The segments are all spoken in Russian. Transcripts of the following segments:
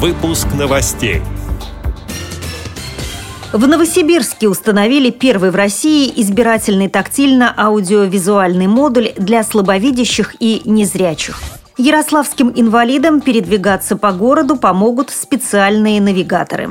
Выпуск новостей. В Новосибирске установили первый в России избирательный тактильно-аудиовизуальный модуль для слабовидящих и незрячих. Ярославским инвалидам передвигаться по городу помогут специальные навигаторы.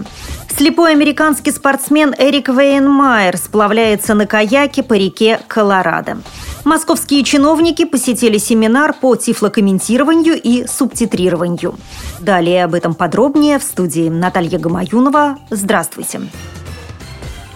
Слепой американский спортсмен Эрик Вейнмайер сплавляется на каяке по реке Колорадо. Московские чиновники посетили семинар по тифлокомментированию и субтитрированию. Далее об этом подробнее в студии Наталья Гамаюнова. Здравствуйте.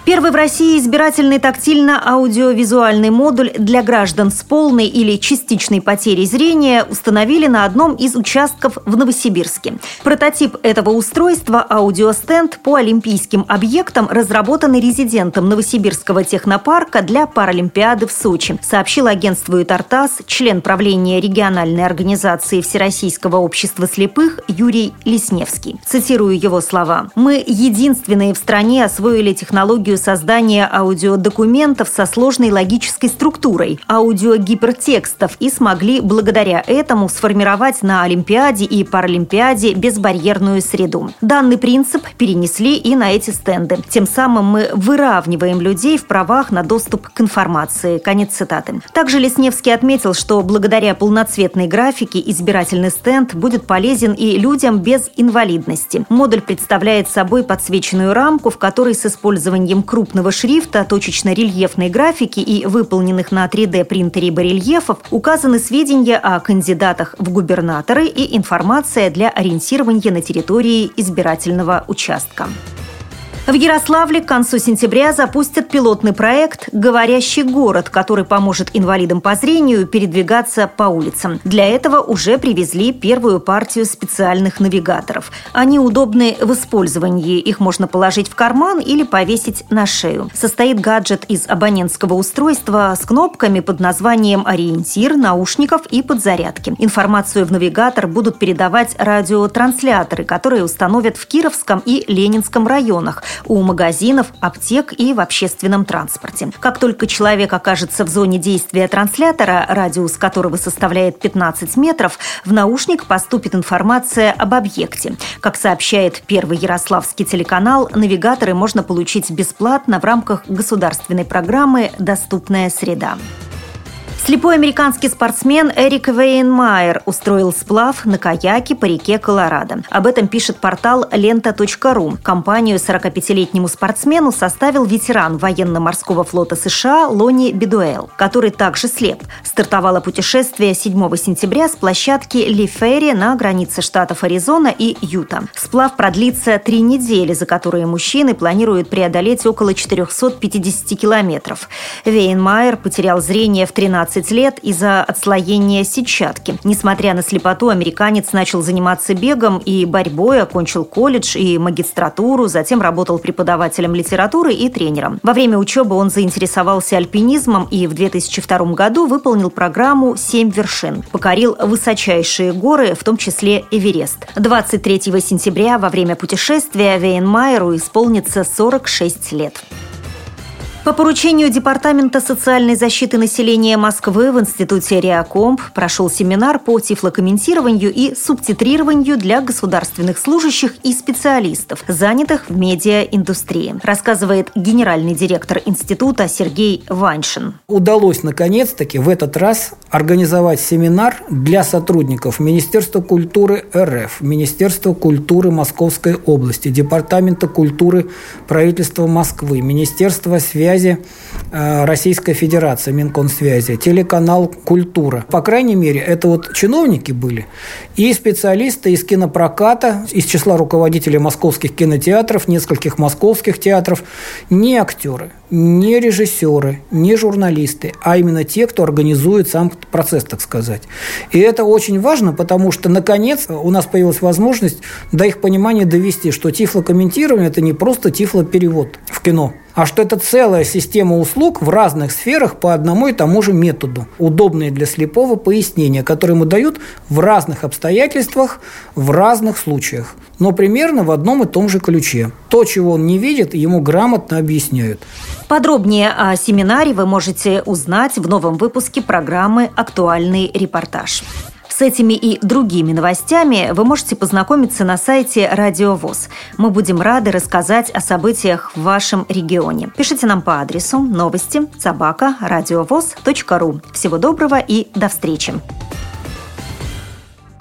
Первый в России избирательный тактильно-аудиовизуальный модуль для граждан с полной или частичной потерей зрения установили на одном из участков в Новосибирске. Прототип этого устройства – аудиостенд по олимпийским объектам, разработанный резидентом Новосибирского технопарка для Паралимпиады в Сочи, сообщил агентству «Тартас» член правления региональной организации Всероссийского общества слепых Юрий Лесневский. Цитирую его слова. «Мы единственные в стране освоили технологию технологию создания аудиодокументов со сложной логической структурой, аудиогипертекстов и смогли благодаря этому сформировать на Олимпиаде и Паралимпиаде безбарьерную среду. Данный принцип перенесли и на эти стенды. Тем самым мы выравниваем людей в правах на доступ к информации. Конец цитаты. Также Лесневский отметил, что благодаря полноцветной графике избирательный стенд будет полезен и людям без инвалидности. Модуль представляет собой подсвеченную рамку, в которой с использованием крупного шрифта, точечно-рельефной графики и выполненных на 3D-принтере барельефов указаны сведения о кандидатах в губернаторы и информация для ориентирования на территории избирательного участка. В Ярославле к концу сентября запустят пилотный проект «Говорящий город», который поможет инвалидам по зрению передвигаться по улицам. Для этого уже привезли первую партию специальных навигаторов. Они удобны в использовании. Их можно положить в карман или повесить на шею. Состоит гаджет из абонентского устройства с кнопками под названием «Ориентир», наушников и подзарядки. Информацию в навигатор будут передавать радиотрансляторы, которые установят в Кировском и Ленинском районах – у магазинов, аптек и в общественном транспорте. Как только человек окажется в зоне действия транслятора, радиус которого составляет 15 метров, в наушник поступит информация об объекте. Как сообщает первый ярославский телеканал, навигаторы можно получить бесплатно в рамках государственной программы «Доступная среда». Слепой американский спортсмен Эрик Вейнмайер устроил сплав на каяке по реке Колорадо. Об этом пишет портал лента.ру. Компанию 45-летнему спортсмену составил ветеран военно-морского флота США Лони Бедуэл, который также слеп. Стартовало путешествие 7 сентября с площадки Ли Ферри на границе штатов Аризона и Юта. Сплав продлится три недели, за которые мужчины планируют преодолеть около 450 километров. Вейнмайер потерял зрение в 13 15 лет из-за отслоения сетчатки. Несмотря на слепоту, американец начал заниматься бегом и борьбой, окончил колледж и магистратуру, затем работал преподавателем литературы и тренером. Во время учебы он заинтересовался альпинизмом и в 2002 году выполнил программу «Семь вершин». Покорил высочайшие горы, в том числе Эверест. 23 сентября во время путешествия Вейнмайеру исполнится 46 лет. По поручению Департамента социальной защиты населения Москвы в Институте Реакомп прошел семинар по тифлокомментированию и субтитрированию для государственных служащих и специалистов, занятых в медиаиндустрии, рассказывает генеральный директор института Сергей Ваншин. Удалось наконец-таки в этот раз организовать семинар для сотрудников Министерства культуры РФ, Министерства культуры Московской области, Департамента культуры правительства Москвы, Министерства связи связи э, Российской Федерации, Минкомсвязи, телеканал «Культура». По крайней мере, это вот чиновники были и специалисты из кинопроката, из числа руководителей московских кинотеатров, нескольких московских театров, не актеры, не режиссеры, не журналисты, а именно те, кто организует сам процесс, так сказать. И это очень важно, потому что, наконец, у нас появилась возможность до их понимания довести, что тифлокомментирование – это не просто тифлоперевод в кино, а что это целая система услуг в разных сферах по одному и тому же методу, удобные для слепого пояснения, которые ему дают в разных обстоятельствах, в разных случаях, но примерно в одном и том же ключе. То, чего он не видит, ему грамотно объясняют. Подробнее о семинаре вы можете узнать в новом выпуске программы «Актуальный репортаж». С этими и другими новостями вы можете познакомиться на сайте Радио ВОЗ. Мы будем рады рассказать о событиях в вашем регионе. Пишите нам по адресу новости собака ру. Всего доброго и до встречи!